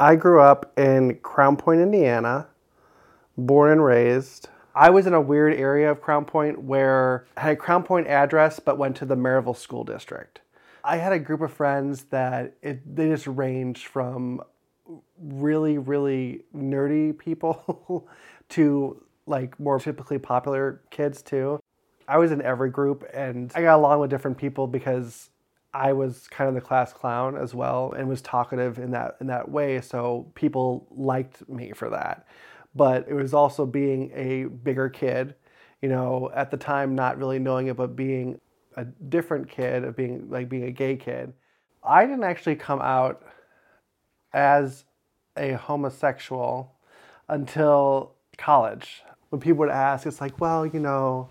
I grew up in Crown Point, Indiana, born and raised. I was in a weird area of Crown Point where I had a Crown Point address but went to the Merrillville School District. I had a group of friends that it, they just ranged from really, really nerdy people to like more typically popular kids too. I was in every group and I got along with different people because I was kind of the class clown as well and was talkative in that in that way so people liked me for that. But it was also being a bigger kid, you know, at the time not really knowing it but being a different kid of being like being a gay kid. I didn't actually come out as a homosexual until college. When people would ask, it's like, well, you know,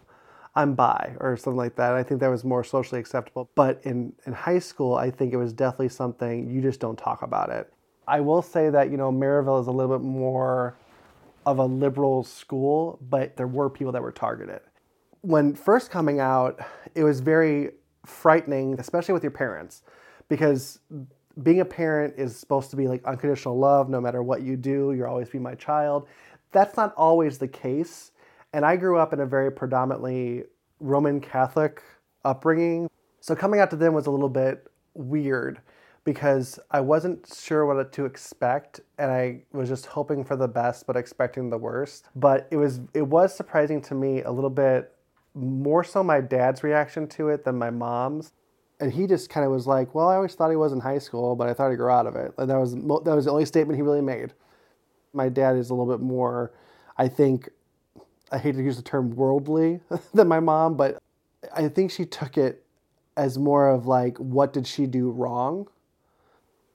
I'm bi or something like that. I think that was more socially acceptable. But in, in high school, I think it was definitely something you just don't talk about it. I will say that, you know, Merrillville is a little bit more of a liberal school, but there were people that were targeted. When first coming out, it was very frightening, especially with your parents, because being a parent is supposed to be like unconditional love no matter what you do, you'll always be my child. That's not always the case. And I grew up in a very predominantly Roman Catholic upbringing. So coming out to them was a little bit weird because I wasn't sure what to expect and I was just hoping for the best but expecting the worst. But it was it was surprising to me a little bit more so my dad's reaction to it than my mom's. And he just kind of was like, "Well, I always thought he was in high school, but I thought he grew out of it." And that was that was the only statement he really made. My dad is a little bit more I think I hate to use the term worldly than my mom, but I think she took it as more of like, what did she do wrong?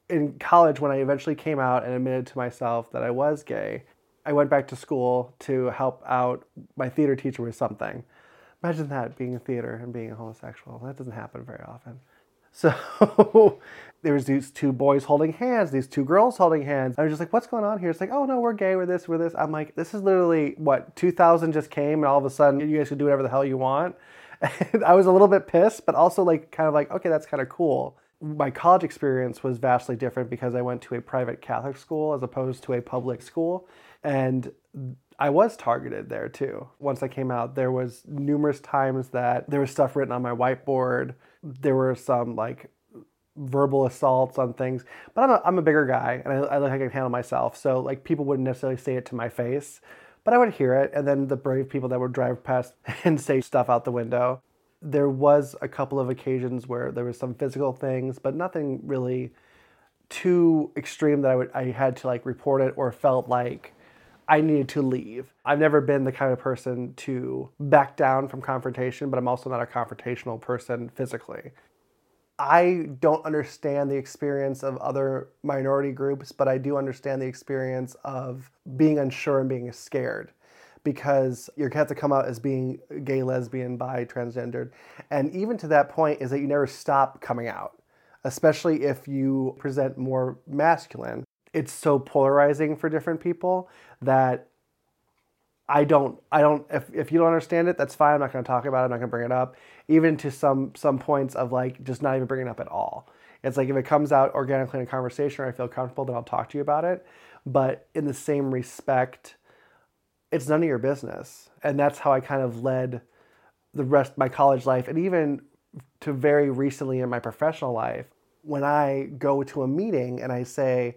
In college, when I eventually came out and admitted to myself that I was gay, I went back to school to help out my theater teacher with something. Imagine that being in theater and being a homosexual. That doesn't happen very often. So there was these two boys holding hands, these two girls holding hands. I was just like, what's going on here? It's like, oh no, we're gay, we're this, we're this. I'm like, this is literally what 2000 just came, and all of a sudden you guys can do whatever the hell you want. And I was a little bit pissed, but also like kind of like, okay, that's kind of cool. My college experience was vastly different because I went to a private Catholic school as opposed to a public school, and I was targeted there too. Once I came out, there was numerous times that there was stuff written on my whiteboard. There were some like verbal assaults on things. But I'm a, I'm a bigger guy and I, I look like I can handle myself. So like people wouldn't necessarily say it to my face, but I would hear it. And then the brave people that would drive past and say stuff out the window. There was a couple of occasions where there was some physical things, but nothing really too extreme that I would I had to like report it or felt like I needed to leave. I've never been the kind of person to back down from confrontation, but I'm also not a confrontational person physically. I don't understand the experience of other minority groups, but I do understand the experience of being unsure and being scared because you have to come out as being gay, lesbian, bi, transgendered. And even to that point is that you never stop coming out, especially if you present more masculine. It's so polarizing for different people that I don't, I don't, if, if you don't understand it, that's fine. I'm not going to talk about it. I'm not going to bring it up, even to some, some points of like just not even bringing it up at all. It's like if it comes out organically in a conversation or I feel comfortable, then I'll talk to you about it. But in the same respect, it's none of your business. And that's how I kind of led the rest of my college life and even to very recently in my professional life. When I go to a meeting and I say,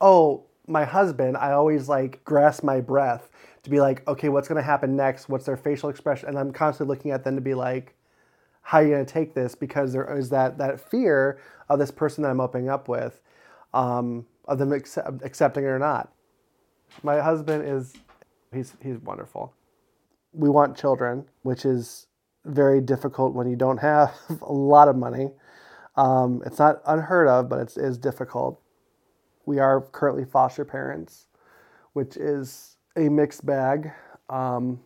oh, my husband, I always like grasp my breath to be like, okay, what's to happen next? What's their facial expression? And I'm constantly looking at them to be like, how are you to take this? Because there is that that fear of this person that I'm opening up with, um, of them accept, accepting it or not. My husband is, he's he's wonderful. We want children, which is very difficult when you don't have a lot of money. Um, it's not unheard of, but it's is difficult. We are currently foster parents, which is a mixed bag um,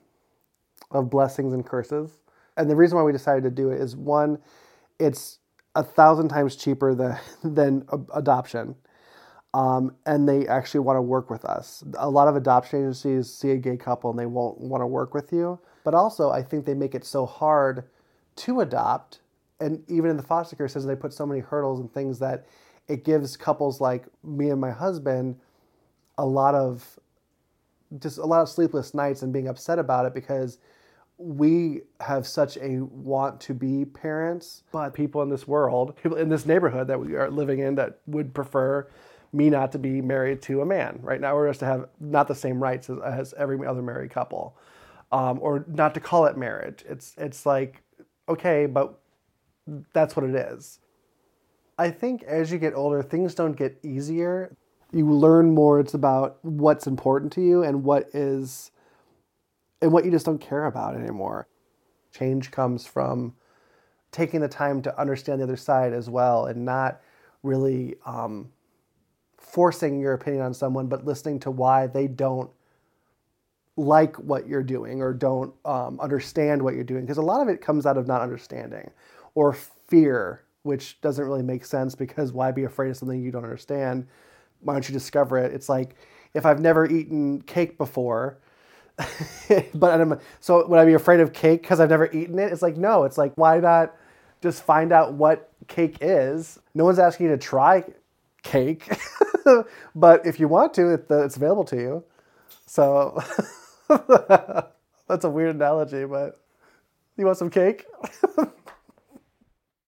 of blessings and curses. And the reason why we decided to do it is one, it's a thousand times cheaper than, than adoption. Um, and they actually want to work with us. A lot of adoption agencies see a gay couple and they won't want to work with you. But also, I think they make it so hard to adopt. And even in the foster care system, they put so many hurdles and things that it gives couples like me and my husband a lot of just a lot of sleepless nights and being upset about it because we have such a want to be parents, but people in this world, people in this neighborhood that we are living in that would prefer me not to be married to a man. Right now, we're just to have not the same rights as, as every other married couple, um, or not to call it marriage. It's it's like okay, but that's what it is. I think as you get older, things don't get easier. You learn more. It's about what's important to you and what is and what you just don't care about anymore. Change comes from taking the time to understand the other side as well and not really um, forcing your opinion on someone, but listening to why they don't like what you're doing or don't um, understand what you're doing. Because a lot of it comes out of not understanding or fear, which doesn't really make sense because why be afraid of something you don't understand? Why don't you discover it? It's like if I've never eaten cake before, but I'm, so would I be afraid of cake because I've never eaten it? It's like no. It's like why not just find out what cake is? No one's asking you to try cake, but if you want to, it's available to you. So that's a weird analogy, but you want some cake?